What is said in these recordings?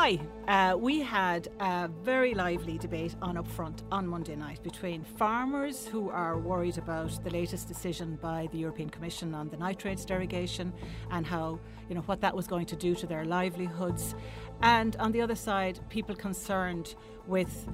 Hi, uh, we had a very lively debate on Upfront on Monday night between farmers who are worried about the latest decision by the European Commission on the nitrates derogation and how, you know, what that was going to do to their livelihoods. And on the other side, people concerned with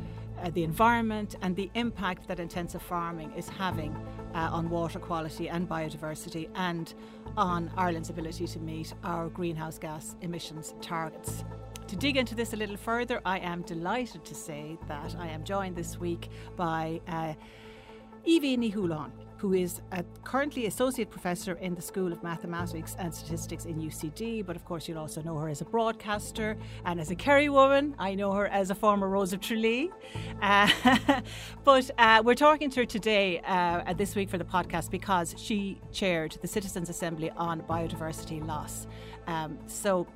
uh, the environment and the impact that intensive farming is having uh, on water quality and biodiversity and on Ireland's ability to meet our greenhouse gas emissions targets. To dig into this a little further, I am delighted to say that I am joined this week by uh, Aoibhinn Ní Shúilleabháin, who is a, currently Associate Professor in the School of Mathematics and Statistics in UCD, but of course you'll also know her as a broadcaster and as a Kerry woman. I know her as a former Rose of Tralee. Uh, but uh, we're talking to her today, uh, this week for the podcast, because she chaired the Citizens' Assembly on Biodiversity Loss. Um, so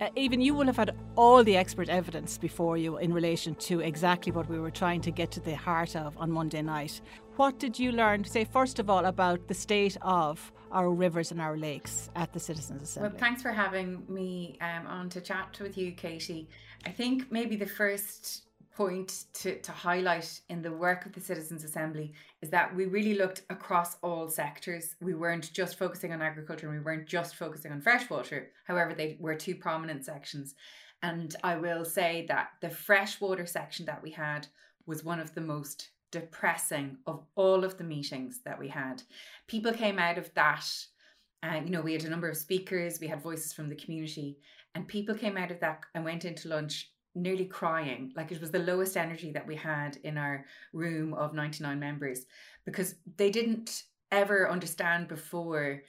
uh, Aoibhinn you will have had all the expert evidence before you in relation to exactly what we were trying to get to the heart of on Monday night. What did you learn, say, first of all, about the state of our rivers and our lakes at the Citizens Assembly? Well, thanks for having me um, on to chat with you, Katie. I think maybe the first point to, to highlight in the work of the Citizens Assembly is that we really looked across all sectors. We weren't just focusing on agriculture and we weren't just focusing on freshwater. However, they were two prominent sections. And I will say that the freshwater section that we had was one of the most depressing of all of the meetings that we had. People came out of that, and uh, you know, we had a number of speakers, we had voices from the community, and people came out of that and went into lunch nearly crying. Like it was the lowest energy that we had in our room of 99 members because they didn't ever understand before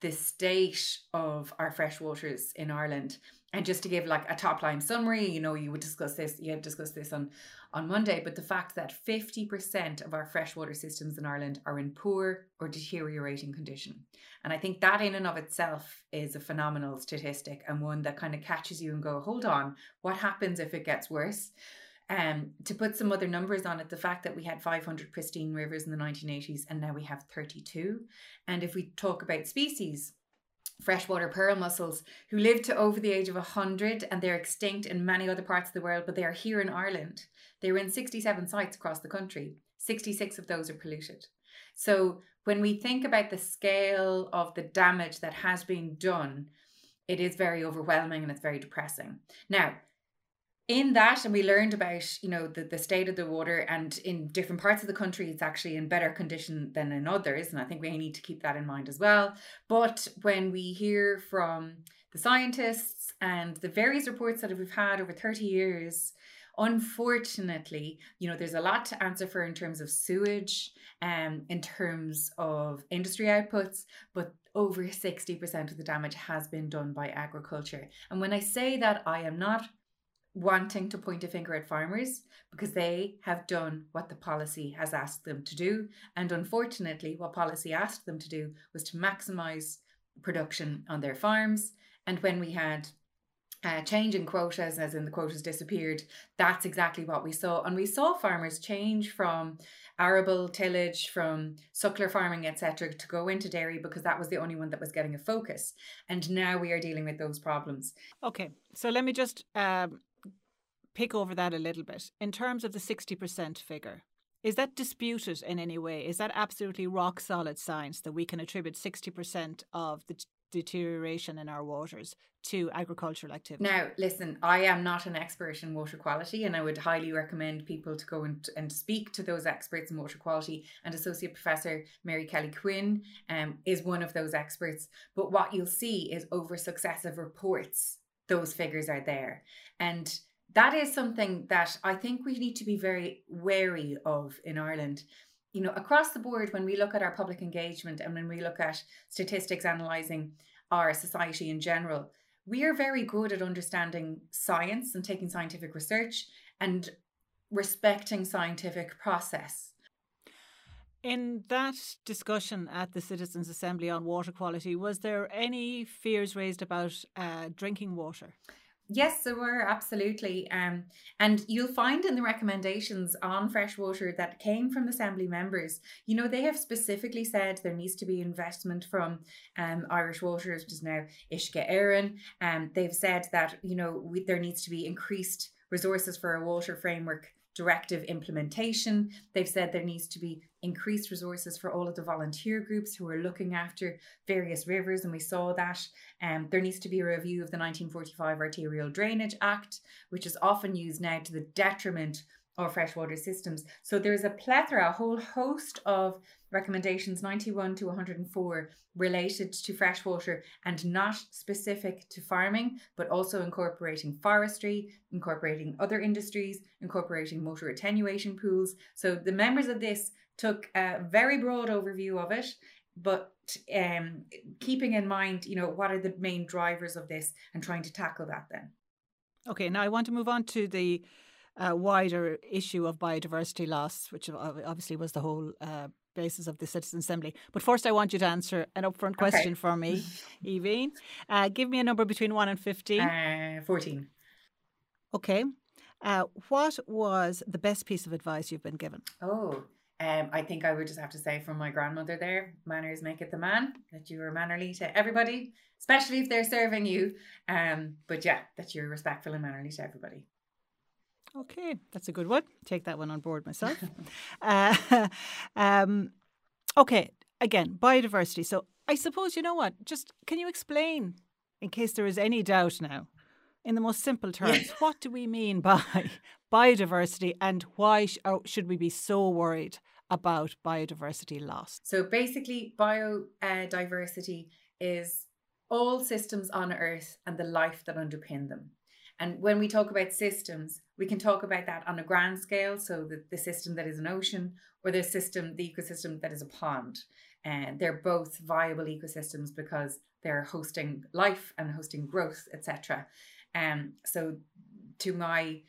the state of our freshwaters in Ireland. And just to give like a top line summary, you know, you would discuss this, you have discussed this on on Monday, but the fact that 50% of our freshwater systems in Ireland are in poor or deteriorating condition. And I think that in and of itself is a phenomenal statistic and one that kind of catches you and go, hold on, what happens if it gets worse? Um, to put some other numbers on it, the fact that we had 500 pristine rivers in the 1980s and now we have 32. And if we talk about species, freshwater pearl mussels who live to over the age of 100 and they're extinct in many other parts of the world, but they are here in Ireland. They're in 67 sites across the country. 66 of those are polluted. So when we think about the scale of the damage that has been done, it is very overwhelming and it's very depressing. Now, in that and we learned about you know the, the state of the water and in different parts of the country it's actually in better condition than in others and i think we need to keep that in mind as well but when we hear from the scientists and the various reports that we've had over 30 years unfortunately, you know, there's a lot to answer for in terms of sewage, um, in terms of industry outputs, but over 60% of the damage has been done by agriculture. And when I say that, I am not wanting to point a finger at farmers because they have done what the policy has asked them to do. And unfortunately, what policy asked them to do was to maximize production on their farms. And when we had uh, change in quotas, as in the quotas disappeared, that's exactly what we saw. And we saw farmers change from arable tillage, from suckler farming, etc., to go into dairy because that was the only one that was getting a focus. And now we are dealing with those problems. Okay, so let me just um, pick over that a little bit. In terms of the 60% figure, is that disputed in any way? Is that absolutely rock solid science that we can attribute 60% of the deterioration in our waters to agricultural activity. Now, listen, I am not an expert in water quality, and I would highly recommend people to go and, and speak to those experts in water quality. And Associate Professor Mary Kelly Quinn um, is one of those experts. But what you'll see is over successive reports, those figures are there. And that is something that I think we need to be very wary of in Ireland you know, across the board, when we look at our public engagement and when we look at statistics analysing our society in general, we are very good at understanding science and taking scientific research and respecting scientific process. In that discussion at the Citizens' Assembly on water quality, was there any fears raised about uh, drinking water? Yes, there were absolutely. Um, and you'll find in the recommendations on freshwater that came from Assembly members, you know, they have specifically said there needs to be investment from um, Irish Water, which is now Uisce. And um, they've said that, you know, we, there needs to be increased resources for a water framework directive implementation. They've said there needs to be increased resources for all of the volunteer groups who are looking after various rivers, and we saw that. Um, there needs to be a review of the 1945 Arterial Drainage Act, which is often used now to the detriment or freshwater systems. So there's a plethora, a whole host of recommendations 91 to 104 related to freshwater and not specific to farming, but also incorporating forestry, incorporating other industries, incorporating motor attenuation pools. So the members of this took a very broad overview of it, but um, keeping in mind, you know, what are the main drivers of this and trying to tackle that then. Okay, now I want to move on to the uh, wider issue of biodiversity loss, which obviously was the whole uh, basis of the Citizen Assembly. But first, I want you to answer an upfront question okay. for me, Aoibhinn. Uh, give me a number between 1 and 15. Uh, 14. Okay. Uh, what was the best piece of advice you've been given? Oh, um, I think I would just have to say from my grandmother there, manners make it the man, that you are mannerly to everybody, especially if they're serving you. Um, but yeah, that you're respectful and mannerly to everybody. Okay, that's a good one. Take that one on board myself. uh, um, okay, again, biodiversity. So I suppose, you know what? Just can you explain, in case there is any doubt now, in the most simple terms, what do we mean by biodiversity and why sh- should we be so worried about biodiversity loss? So basically, biodiversity is all systems on Earth and the life that underpin them. And when we talk about systems, we can talk about that on a grand scale. So the, the system that is an ocean or the system, the ecosystem that is a pond. And they're both viable ecosystems because they're hosting life and hosting growth, etc. Um, so to my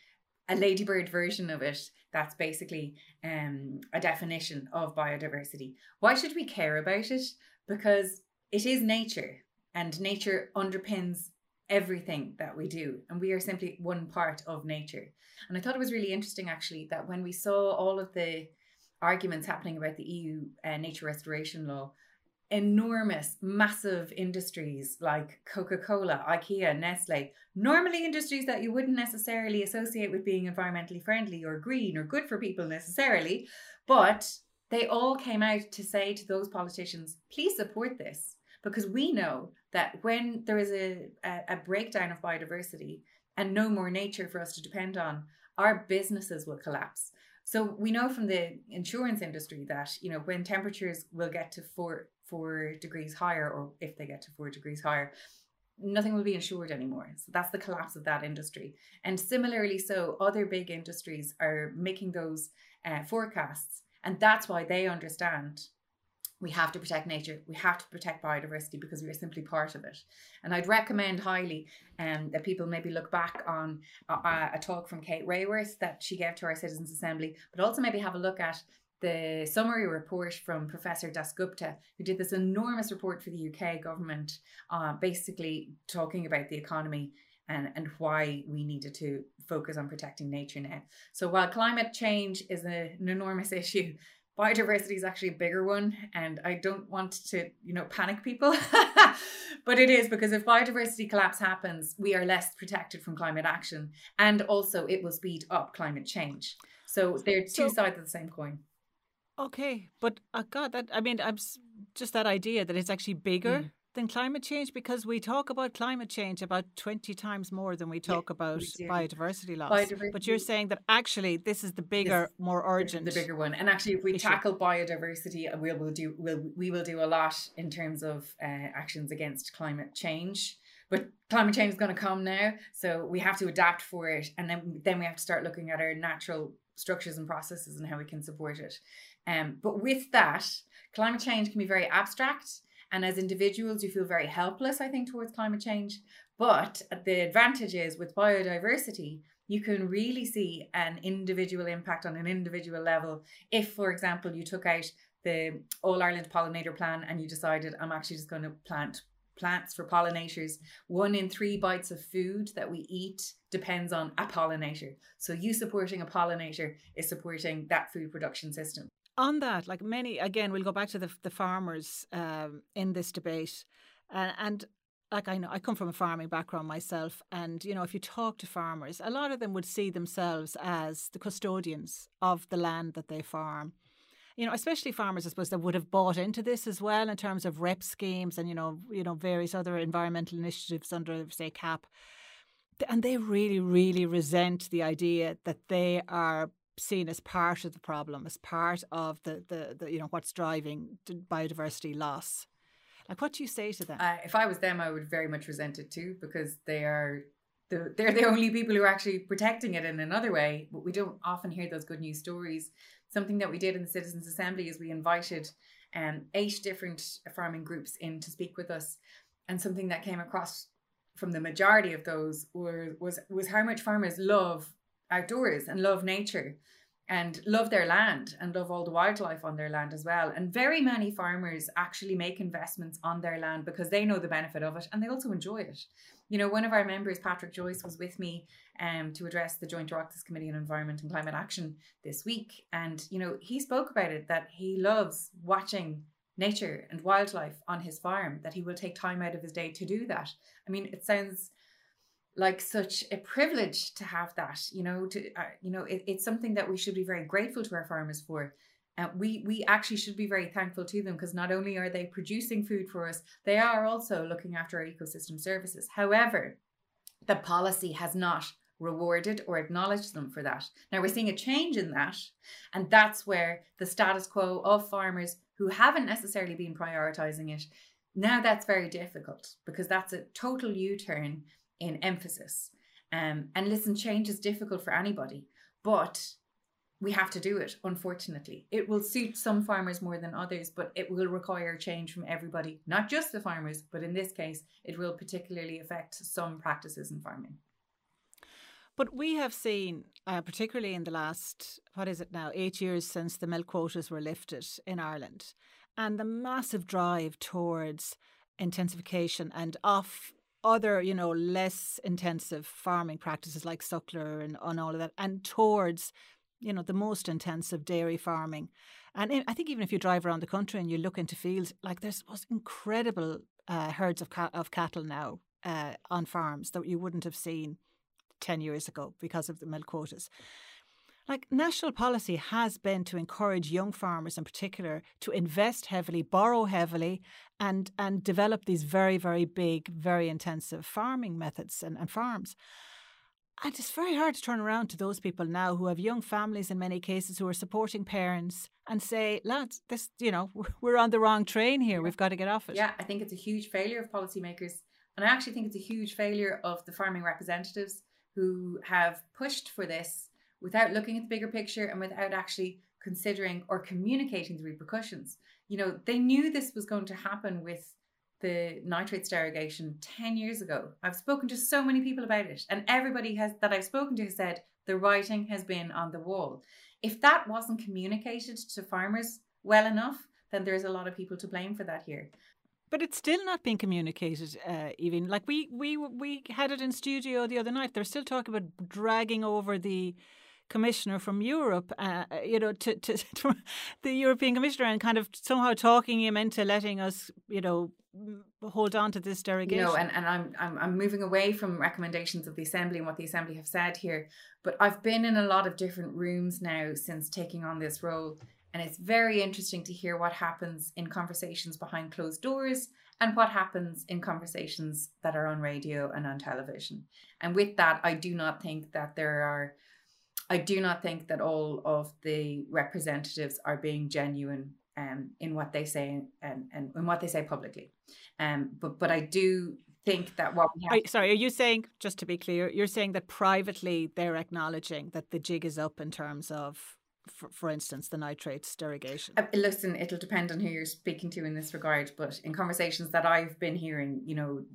a ladybird version of it, that's basically um, a definition of biodiversity. Why should we care about it? Because it is nature, and nature underpins everything that we do. And we are simply one part of nature. And I thought it was really interesting, actually, that when we saw all of the arguments happening about the EU uh, nature restoration law, enormous, massive industries like Coca Cola, IKEA, Nestle, normally industries that you wouldn't necessarily associate with being environmentally friendly or green or good for people necessarily, but they all came out to say to those politicians, please support this because we know that when there is a, a, a breakdown of biodiversity and no more nature for us to depend on, our businesses will collapse. So we know from the insurance industry that you know when temperatures will get to four four degrees higher, or if they get to four degrees higher, nothing will be insured anymore. So that's the collapse of that industry. And similarly, so other big industries are making those uh, forecasts, and that's why they understand we have to protect nature, we have to protect biodiversity because we are simply part of it. And I'd recommend highly um, that people maybe look back on a, a talk from Kate Raworth that she gave to our Citizens Assembly, but also maybe have a look at the summary report from Professor Dasgupta, who did this enormous report for the UK government, uh, basically talking about the economy and, and why we needed to focus on protecting nature now. So while climate change is a, an enormous issue, biodiversity is actually a bigger one and i don't want to you know panic people. But it is because if biodiversity collapse happens we are less protected from climate action and also it will speed up climate change. So they're two so, sides of the same coin. Okay but uh, god that i mean i'm just that idea that it's actually bigger mm than climate change because we talk about climate change about 20 times more than we talk yeah, about we biodiversity loss. Biodiversity. But you're saying that actually this is the bigger, this, more urgent. The, bigger one. And actually, if we issue. tackle biodiversity, uh, we will do we'll, we will do a lot in terms of uh, actions against climate change. But climate change is going to come now, so we have to adapt for it, and then then we have to start looking at our natural structures and processes and how we can support it. Um, but with that, climate change can be very abstract and as individuals, you feel very helpless, I think, towards climate change. But the advantage is with biodiversity, you can really see an individual impact on an individual level. If, for example, you took out the All Ireland Pollinator Plan and you decided, I'm actually just going to plant plants for pollinators. One in three bites of food that we eat depends on a pollinator. So you supporting a pollinator is supporting that food production system. On that, like many, again, we'll go back to the, the farmers um, in this debate. Uh, and like I know, I come from a farming background myself, and you know, if you talk to farmers, a lot of them would see themselves as the custodians of the land that they farm you know, especially farmers, I suppose, that would have bought into this as well in terms of REP schemes and you know, you know, various other environmental initiatives under, say, CAP, and they really, really resent the idea that they are seen as part of the problem, as part of the, the, the you know, what's driving biodiversity loss. Like, what do you say to them? Uh, if I was them, I would very much resent it too, because they are the, they're the only people who are actually protecting it in another way. But we don't often hear those good news stories something that we did in the Citizens Assembly is we invited um, eight different farming groups in to speak with us. And something that came across from the majority of those were, was, was how much farmers love outdoors and love nature and love their land and love all the wildlife on their land as well. And very many farmers actually make investments on their land because they know the benefit of it and they also enjoy it. You know, one of our members, Patrick Joyce, was with me um, to address the Joint Oireachtas Committee on Environment and Climate Action this week. And, you know, he spoke about it that he loves watching nature and wildlife on his farm, that he will take time out of his day to do that. I mean, it sounds like such a privilege to have that you know to uh, you know it, it's something that we should be very grateful to our farmers for. And uh, we we actually should be very thankful to them because not only are they producing food for us they are also looking after our ecosystem services. However the policy has not rewarded or acknowledged them for that. Now we're seeing a change in that and that's where the status quo of farmers who haven't necessarily been prioritizing it now that's very difficult because that's a total u-turn in emphasis. Um, and listen, change is difficult for anybody, but we have to do it, unfortunately. It will suit some farmers more than others, but it will require change from everybody, not just the farmers, but in this case, it will particularly affect some practices in farming. But we have seen, uh, particularly in the last, what is it now, eight years since the milk quotas were lifted in Ireland, and the massive drive towards intensification and off other, you know, less intensive farming practices like suckler and, and all of that, and towards, you know, the most intensive dairy farming. And I think even if you drive around the country and you look into fields, like there's was incredible uh, herds of of cattle now uh, on farms that you wouldn't have seen ten years ago because of the milk quotas. Like national policy has been to encourage young farmers in particular to invest heavily, borrow heavily, and and develop these very, very big, very intensive farming methods and, and farms. And it's very hard to turn around to those people now who have young families in many cases who are supporting parents and say, lads, this, you know, we're on the wrong train here. We've got to get off it. Yeah, I think it's a huge failure of policymakers. And I actually think it's a huge failure of the farming representatives who have pushed for this without looking at the bigger picture and without actually considering or communicating the repercussions. You know, they knew this was going to happen with the nitrates derogation 10 years ago. I've spoken to so many people about it, and everybody has that I've spoken to has said the writing has been on the wall. If that wasn't communicated to farmers well enough, then there's a lot of people to blame for that here. But it's still not being communicated, uh, even like we we we had it in studio the other night. They're still talking about dragging over the commissioner from Europe, uh, uh you know, to, to, to, the European commissioner and kind of somehow talking him into letting us, you know, hold on to this derogation. You know, and, and I'm, I'm I'm moving away from recommendations of the Assembly and what the Assembly have said here, but I've been in a lot of different rooms now since taking on this role. And it's very interesting to hear what happens in conversations behind closed doors and what happens in conversations that are on radio and on television. And with that, I do not think that there are I do not think that all of the representatives are being genuine um, in what they say and, and in what they say publicly. Um, but but I do think that what we have. Are, sorry, are you saying just to be clear? You're saying that privately they're acknowledging that the jig is up in terms of. For, for instance, the nitrates derogation. Uh, listen, it'll depend on who you're speaking to in this regard. But in conversations that I've been hearing, you know,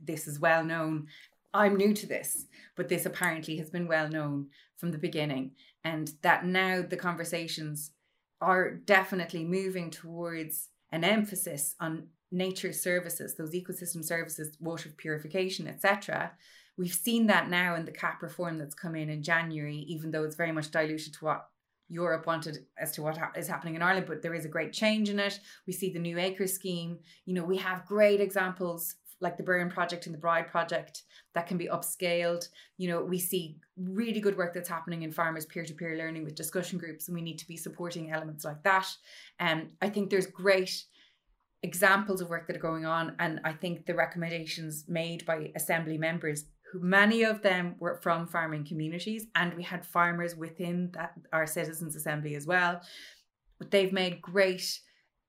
this is well known I'm new to this, but this apparently has been well known from the beginning. And that now the conversations are definitely moving towards an emphasis on nature services, those ecosystem services, water purification, etc. We've seen that now in the CAP reform that's come in in January, even though it's very much diluted to what Europe wanted as to what ha- is happening in Ireland, but there is a great change in it. We see the new ACRES scheme. You know, we have great examples like the Burren Project and the Bride Project that can be upscaled. You know, we see really good work that's happening in farmers peer to peer learning with discussion groups, and we need to be supporting elements like that. And um, I think there's great examples of work that are going on, and I think the recommendations made by assembly members who many of them were from farming communities, and we had farmers within that our citizens assembly as well. But they've made great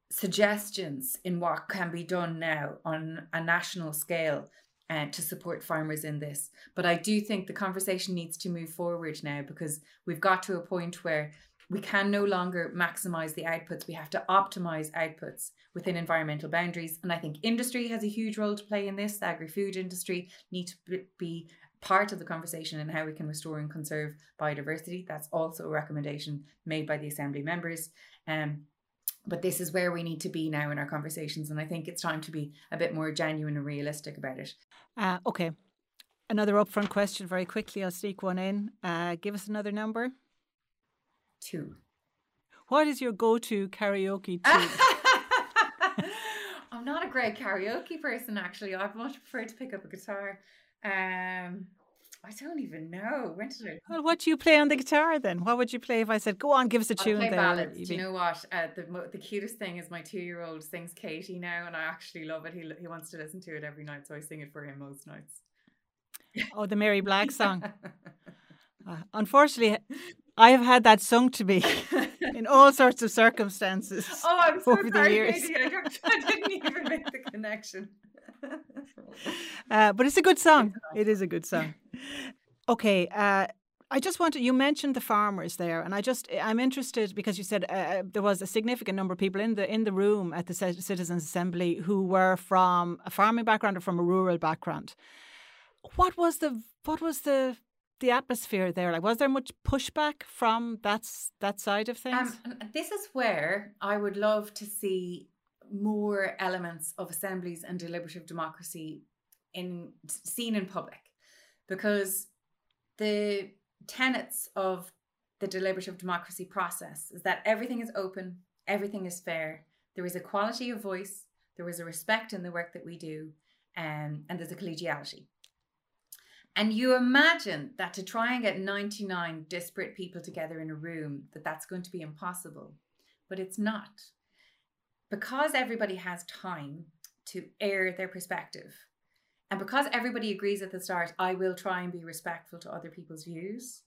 suggestions in what can be done now on a national scale uh, to support farmers in this. But I do think the conversation needs to move forward now because we've got to a point where we can no longer maximize the outputs. We have to optimize outputs within environmental boundaries. And I think industry has a huge role to play in this. The agri food industry need to be part of the conversation in how we can restore and conserve biodiversity. That's also a recommendation made by the Assembly members. Um, but this is where we need to be now in our conversations. And I think it's time to be a bit more genuine and realistic about it. Uh, okay. Another upfront question very quickly. I'll sneak one in. Uh, give us another number. Two. What is your go to karaoke tune? I'm not a great karaoke person, actually. I'd much prefer to pick up a guitar. Um, I don't even know. When did I? Well, what do you play on the guitar then? What would you play if I said, "Go on, give us a tune"? I play ballads. Do you know what? Uh, the the cutest thing is my two year old sings Katie now, and I actually love it. He he wants to listen to it every night, so I sing it for him most nights. Oh, the Mary Black song. uh, unfortunately, I have had that sung to me in all sorts of circumstances. Oh, I'm so over sorry, the years. I, I didn't even make the connection. Uh, but it's a good song. It is a good song. Okay. Uh, I just wanted you mentioned the farmers there, and I just I'm interested because you said uh, uh, there was a significant number of people in the in the room at the Citizens Assembly who were from a farming background or from a rural background. What was the what was the the atmosphere there? Like, was there much pushback from that that side of things? Um, this is where I would love to see more elements of assemblies and deliberative democracy in seen in public, because the tenets of the deliberative democracy process is that everything is open, everything is fair, there is equality of voice, there is a respect in the work that we do, um, and there's a collegiality. And you imagine that to try and get 99 disparate people together in a room, that that's going to be impossible. But it's not. Because everybody has time to air their perspective, and because everybody agrees at the start, I will try and be respectful to other people's views.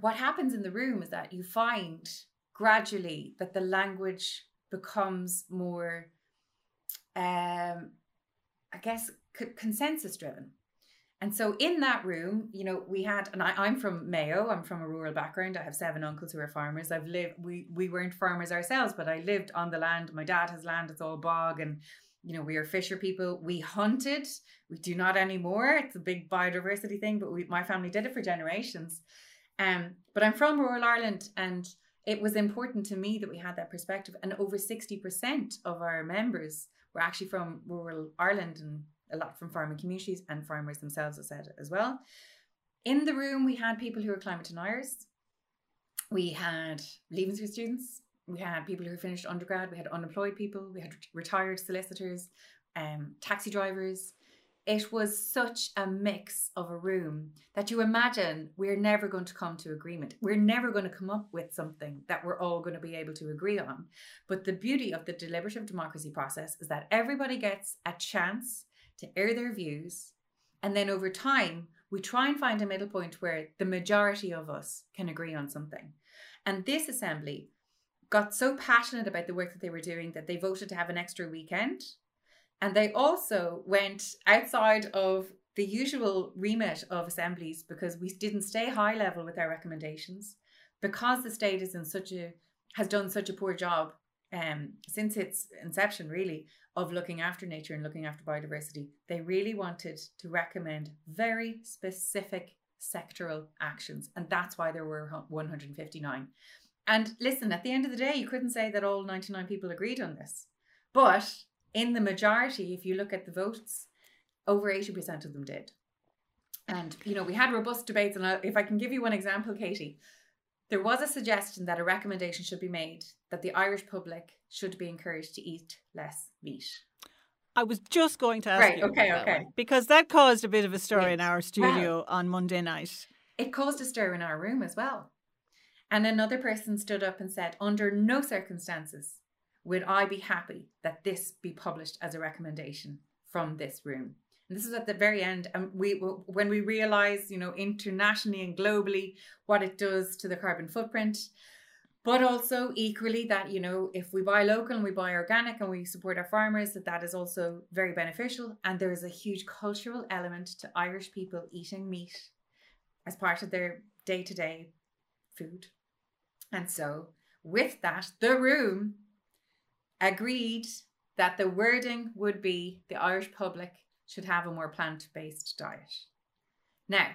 What happens in the room is that you find gradually that the language becomes more, um, I guess, c- consensus driven. And so in that room, you know, we had, and I, am from Mayo. I'm from a rural background. I have seven uncles who are farmers. I've lived. We we weren't farmers ourselves, but I lived on the land. My dad has land. It's all bog, and you know, we are fisher people. We hunted. We do not anymore. It's a big biodiversity thing, but we, my family did it for generations. Um, but I'm from rural Ireland, and it was important to me that we had that perspective. And over sixty percent of our members were actually from rural Ireland and a lot from farming communities and farmers themselves, have said as well. In the room, we had people who were climate deniers. We had Leaving Cert students. We had people who finished undergrad. We had unemployed people. We had retired solicitors, um, taxi drivers. It was such a mix of a room that you imagine we're never going to come to agreement. We're never going to come up with something that we're all going to be able to agree on. But the beauty of the deliberative democracy process is that everybody gets a chance to air their views. And then over time, we try and find a middle point where the majority of us can agree on something. And this assembly got so passionate about the work that they were doing that they voted to have an extra weekend. And they also went outside of the usual remit of assemblies because we didn't stay high level with our recommendations because the state is in such a has done such a poor job um, since its inception, really, of looking after nature and looking after biodiversity, they really wanted to recommend very specific sectoral actions. And that's why there were 159. And listen, at the end of the day, you couldn't say that all 99 people agreed on this. But in the majority, if you look at the votes, over 80% of them did. And, you know, we had robust debates. And if I can give you one example, Katie, there was a suggestion that a recommendation should be made that the Irish public should be encouraged to eat less meat. I was just going to ask right, you. Okay, okay. One, because that caused a bit of a stir in our studio well, on Monday night. It caused a stir in our room as well. And another person stood up and said, under no circumstances would I be happy that this be published as a recommendation from this room. And this is at the very end. And we, when we realize, you know, internationally and globally what it does to the carbon footprint, but also equally that you know if we buy local and we buy organic and we support our farmers that that is also very beneficial and there is a huge cultural element to irish people eating meat as part of their day-to-day food and so with that the room agreed that the wording would be the irish public should have a more plant-based diet now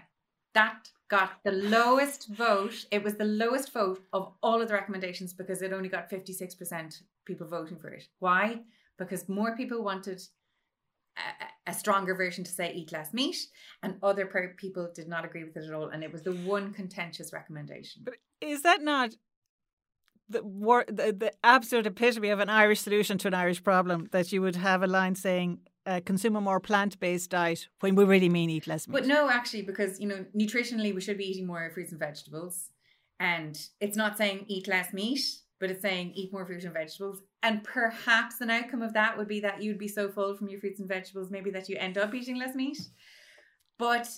that got the lowest vote. It was the lowest vote of all of the recommendations because it only got 56% people voting for it. Why? Because more people wanted a, a stronger version to say eat less meat, and other people did not agree with it at all. And it was the one contentious recommendation. But is that not the, the, the absolute epitome of an Irish solution to an Irish problem that you would have a line saying uh, consume a more plant based diet when we really mean eat less meat. But no, actually, because you know nutritionally we should be eating more fruits and vegetables, and it's not saying eat less meat, but it's saying eat more fruit and vegetables. And perhaps an outcome of that would be that you'd be so full from your fruits and vegetables, maybe that you end up eating less meat. But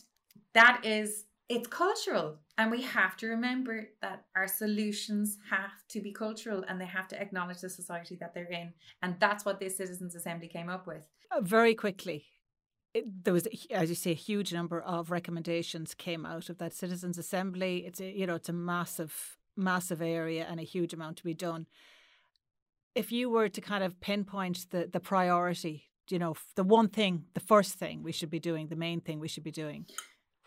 that is it's cultural and we have to remember that our solutions have to be cultural and they have to acknowledge the society that they're in and that's what this citizens assembly came up with very quickly it, there was as you say a huge number of recommendations came out of that citizens assembly it's a you know it's a massive massive area and a huge amount to be done if you were to kind of pinpoint the the priority you know the one thing the first thing we should be doing the main thing we should be doing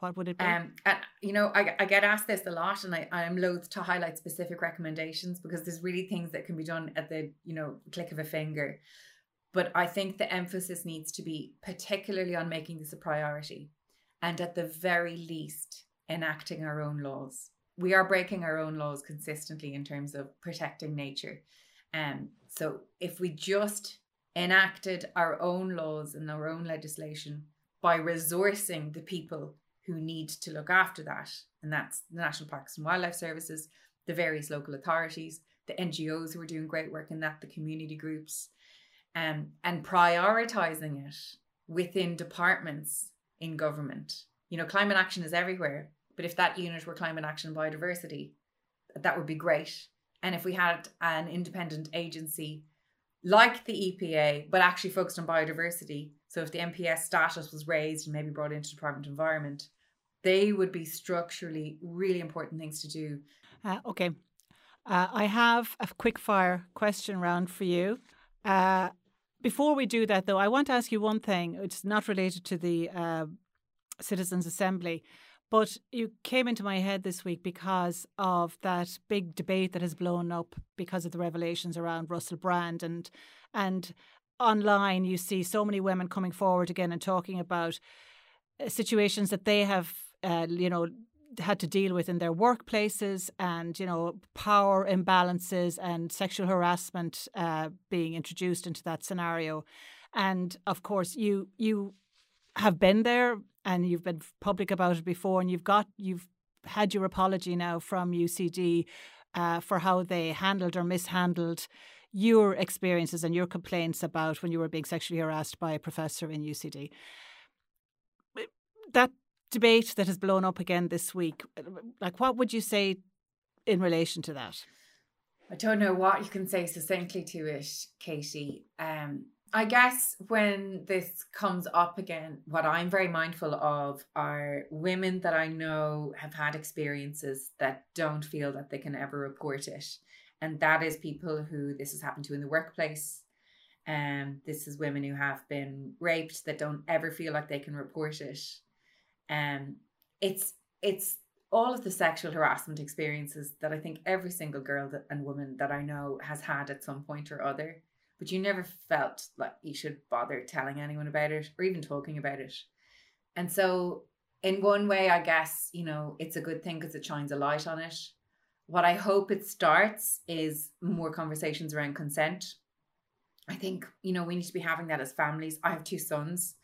what would it be? Um, and, you know, I, I get asked this a lot, and I, I'm loath to highlight specific recommendations because there's really things that can be done at the you know click of a finger. But I think the emphasis needs to be particularly on making this a priority, and at the very least, enacting our own laws. We are breaking our own laws consistently in terms of protecting nature. Um, so if we just enacted our own laws and our own legislation by resourcing the people who need to look after that. And that's the National Parks and Wildlife Services, the various local authorities, the NGOs who are doing great work in that, the community groups, um, and prioritizing it within departments in government. You know, climate action is everywhere, but if that unit were climate action biodiversity, that would be great. And if we had an independent agency like the EPA, but actually focused on biodiversity, so if the NPS status was raised and maybe brought into Department of Environment, they would be structurally really important things to do. Uh, okay. Uh, I have a quick fire question round for you. Uh, before we do that, though, I want to ask you one thing. It's not related to the uh, Citizens' Assembly, but you came into my head this week because of that big debate that has blown up because of the revelations around Russell Brand and and online you see so many women coming forward again and talking about uh, situations that they have uh, you know had to deal with in their workplaces and you know power imbalances and sexual harassment uh, being introduced into that scenario and of course you you have been there and you've been public about it before and you've got you've had your apology now from UCD uh, for how they handled or mishandled your experiences and your complaints about when you were being sexually harassed by a professor in UCD. That debate that has blown up again this week, like what would you say in relation to that? I don't know what you can say succinctly to it, Katie. Um, I guess when this comes up again, what I'm very mindful of are women that I know have had experiences that don't feel that they can ever report it. And that is people who this has happened to in the workplace. Um, this is women who have been raped that don't ever feel like they can report it. Um, it's it's all of the sexual harassment experiences that I think every single girl that, and woman that I know has had at some point or other. but you never felt like you should bother telling anyone about it or even talking about it. And so, in one way, I guess, you know, it's a good thing because it shines a light on it. What I hope it starts is more conversations around consent. I think, you know, we need to be having that as families. I have two sons.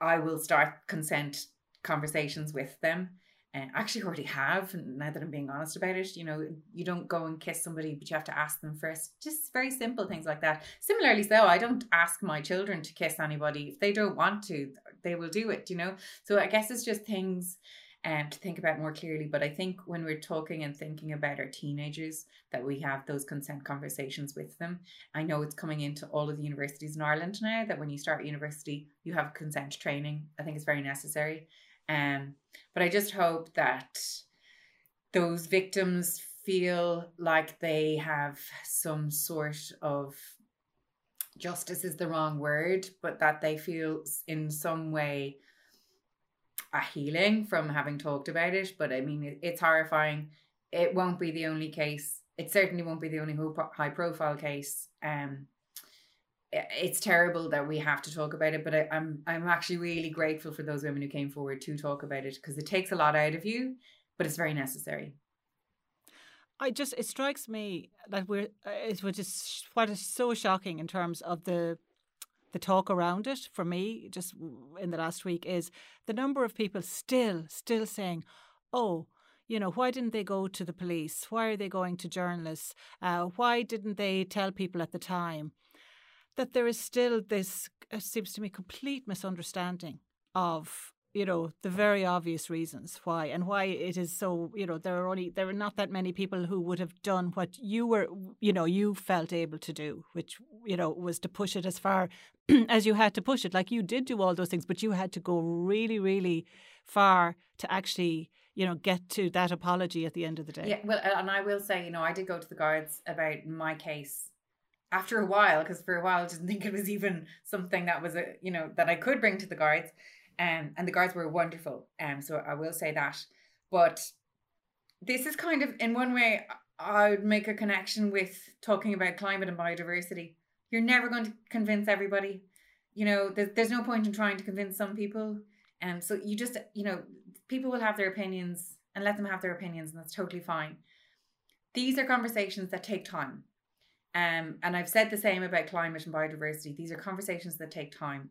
I will start consent conversations with them and actually already have now that i'm being honest about it you know you don't go and kiss somebody but you have to ask them first. Just very simple things like that. Similarly so i don't ask my children to kiss anybody. If they don't want to they will do it you know? So i guess it's just things um, to think about more clearly. But i think when we're talking and thinking about our teenagers that we have those consent conversations with them. I know it's coming into all of the universities in ireland now that when you start university you have consent training. I think it's very necessary um, but I just hope that those victims feel like they have some sort of justice is the wrong word, but that they feel in some way a healing from having talked about it. But I mean, it's horrifying. It won't be the only case. It certainly won't be the only high profile case. Um, it's terrible that we have to talk about it, but I, am I'm, I'm actually really grateful for those women who came forward to talk about it because it takes a lot out of you, but it's very necessary. I just it strikes me that we're uh, it was just what is so shocking in terms of the the talk around it for me just in the last week is the number of people still still saying, "Oh, you know, why didn't they go to the police? Why are they going to journalists? Uh, why didn't they tell people at the time?" That there is still this, uh, seems to me, complete misunderstanding of you know the very obvious reasons why and why it is so you know there are only there are not that many people who would have done what you were you know you felt able to do which you know was to push it as far as you had to push it. Like you did do all those things but you had to go really really far to actually you know get to that apology at the end of the day. Yeah well and i will say you know i did go to the guards about my case after a while, because for a while I didn't think it was even something that was a you know that I could bring to the guards, um, and the guards were wonderful. Um, so I will say that. But this is kind of in one way I would make a connection with talking about climate and biodiversity. You're never going to convince everybody. You know, there's, there's no point in trying to convince some people. And um, so you just, you know, people will have their opinions and let them have their opinions, and that's totally fine. These are conversations that take time. Um, and I've said the same about climate and biodiversity. These are conversations that take time.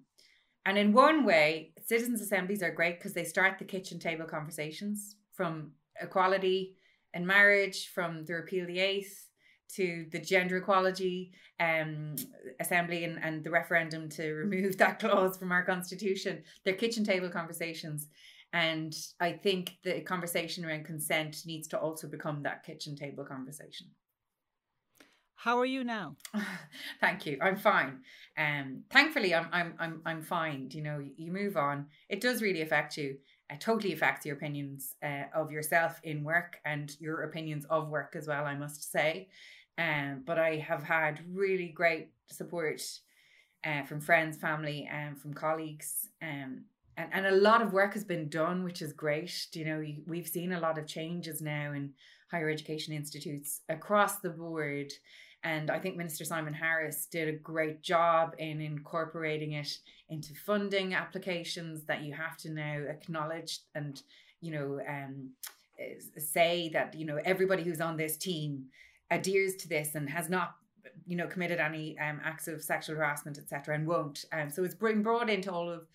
And in one way, citizens' assemblies are great because they start the kitchen table conversations from equality and marriage, from the repeal of the eighth to the gender equality um, assembly and, and the referendum to remove that clause from our constitution. They're kitchen table conversations. And I think the conversation around consent needs to also become that kitchen table conversation. How are you now? Thank you. I'm fine. Um, thankfully, I'm I'm I'm I'm fine. You know, you move on. It does really affect you. It totally affects your opinions uh, of yourself in work and your opinions of work as well. I must say. Um, but I have had really great support uh, from friends, family, and um, from colleagues. Um, and, and a lot of work has been done, which is great. You know, we've seen a lot of changes now in higher education institutes across the board. And I think Minister Simon Harris did a great job in incorporating it into funding applications that you have to now acknowledge and, you know, um, say that, you know, everybody who's on this team adheres to this and has not you know committed any um, acts of sexual harassment etc and won't. Um, so it's been brought into all of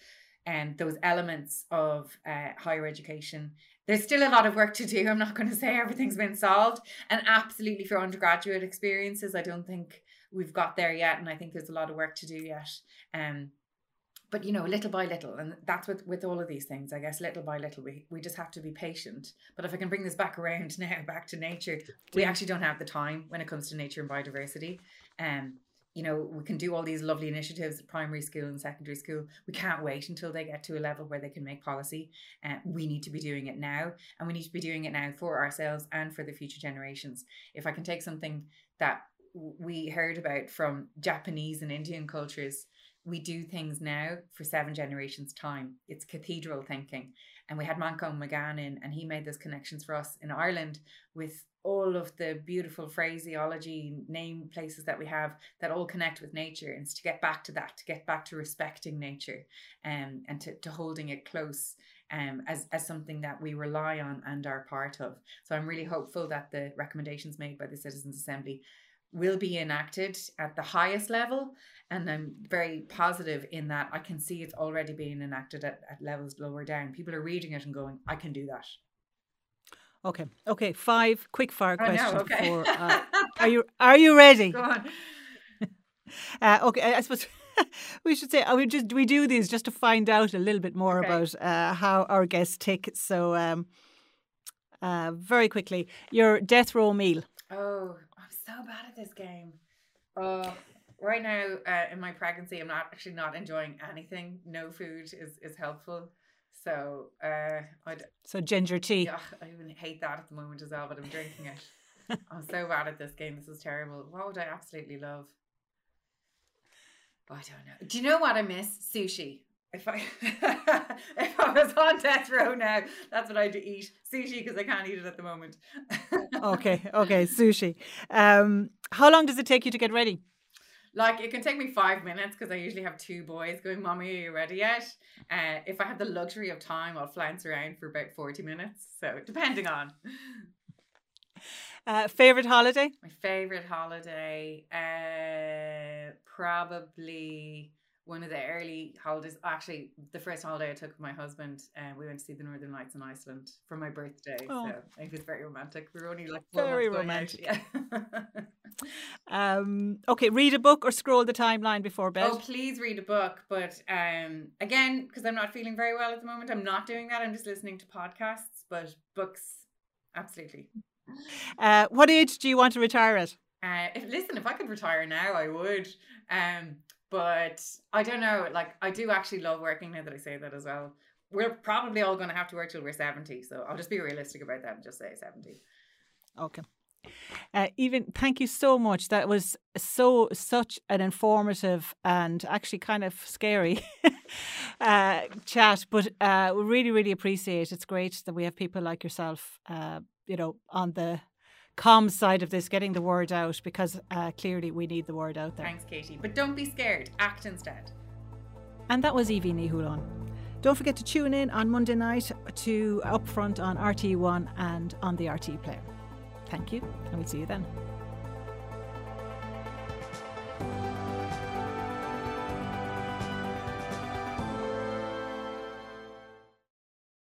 um, those elements of uh, higher education there's still a lot of work to do. I'm not going to say everything's been solved. And absolutely for undergraduate experiences, I don't think we've got there yet. And I think there's a lot of work to do yet. Um, but you know, little by little, and that's with with all of these things. I guess little by little, we we just have to be patient. But if I can bring this back around now, back to nature, we actually don't have the time when it comes to nature and biodiversity. Um, you know, we can do all these lovely initiatives at primary school and secondary school. We can't wait until they get to a level where they can make policy. Uh, we need to be doing it now, and we need to be doing it now for ourselves and for the future generations. If I can take something that we heard about from Japanese and Indian cultures, we do things now for seven generations' time. It's cathedral thinking. and we had Manchán Magan in, and he made those connections for us in Ireland with all of the beautiful phraseology, name places that we have that all connect with nature. And it's to get back to that, to get back to respecting nature um, and to, to holding it close um, as, as something that we rely on and are part of. So I'm really hopeful that the recommendations made by the Citizens Assembly will be enacted at the highest level. And I'm very positive in that I can see it's already being enacted at, at levels lower down. People are reading it and going, I can do that. Okay. Okay. Five quick fire Oh, no, questions. okay. before, uh, are you Are you ready? Go on. Uh, okay. I suppose we should say uh, we just we do these just to find out a little bit more Okay. about uh, how our guests tick. So, um, uh, very quickly, your death row meal. Oh, so bad at this game. Oh, right now uh, in my pregnancy, I'm not actually not enjoying anything. No food is, is helpful. So uh, I'd, So ginger tea. yeah, I even hate that at the moment as well, but I'm drinking it. I'm so bad at this game. This is terrible. What would I absolutely love? I don't know. Do you know what I miss? Sushi. If I if I was on death row now, that's what I'd eat. Sushi because I can't eat it at the moment. Okay. Okay. Sushi. Um, how long does it take you to get ready? Like it can take me five minutes because I usually have two boys going, "Mommy, are you ready yet?" Uh, if I have the luxury of time, I'll flounce around for about forty minutes. So depending on Uh, favorite holiday? my favorite holiday, uh, probably one of the early holidays. Actually, the first holiday I took with my husband, uh, we went to see the Northern Lights in Iceland for my birthday. Oh. So it was very romantic. We were only like four Very out, romantic. Yeah. Um, okay. Read a book or scroll the timeline before bed. Oh, please read a book. But um, again, because I'm not feeling very well at the moment, I'm not doing that. I'm just listening to podcasts. But books, absolutely. Uh, what age do you want to retire at? Uh, if, listen, if I could retire now, I would. Um, but I don't know. Like, I do actually love working now that I say that as well. We're probably all going to have to work till we're 70. So I'll just be realistic about that and just say 70. Okay. Uh, Aoibhinn thank you so much. That was so such an informative and actually kind of scary uh, chat, but uh, we really really appreciate. It's great that we have people like yourself, uh, you know, on the comms side of this, getting the word out, because uh, clearly we need the word out there. Thanks, Katie. But don't be scared, act instead. And that was Aoibhinn Ní Shúilleabháin. Don't forget to tune in on Monday night to Upfront on RTÉ One and on the RTÉ Player. Thank you, and we'll see you then.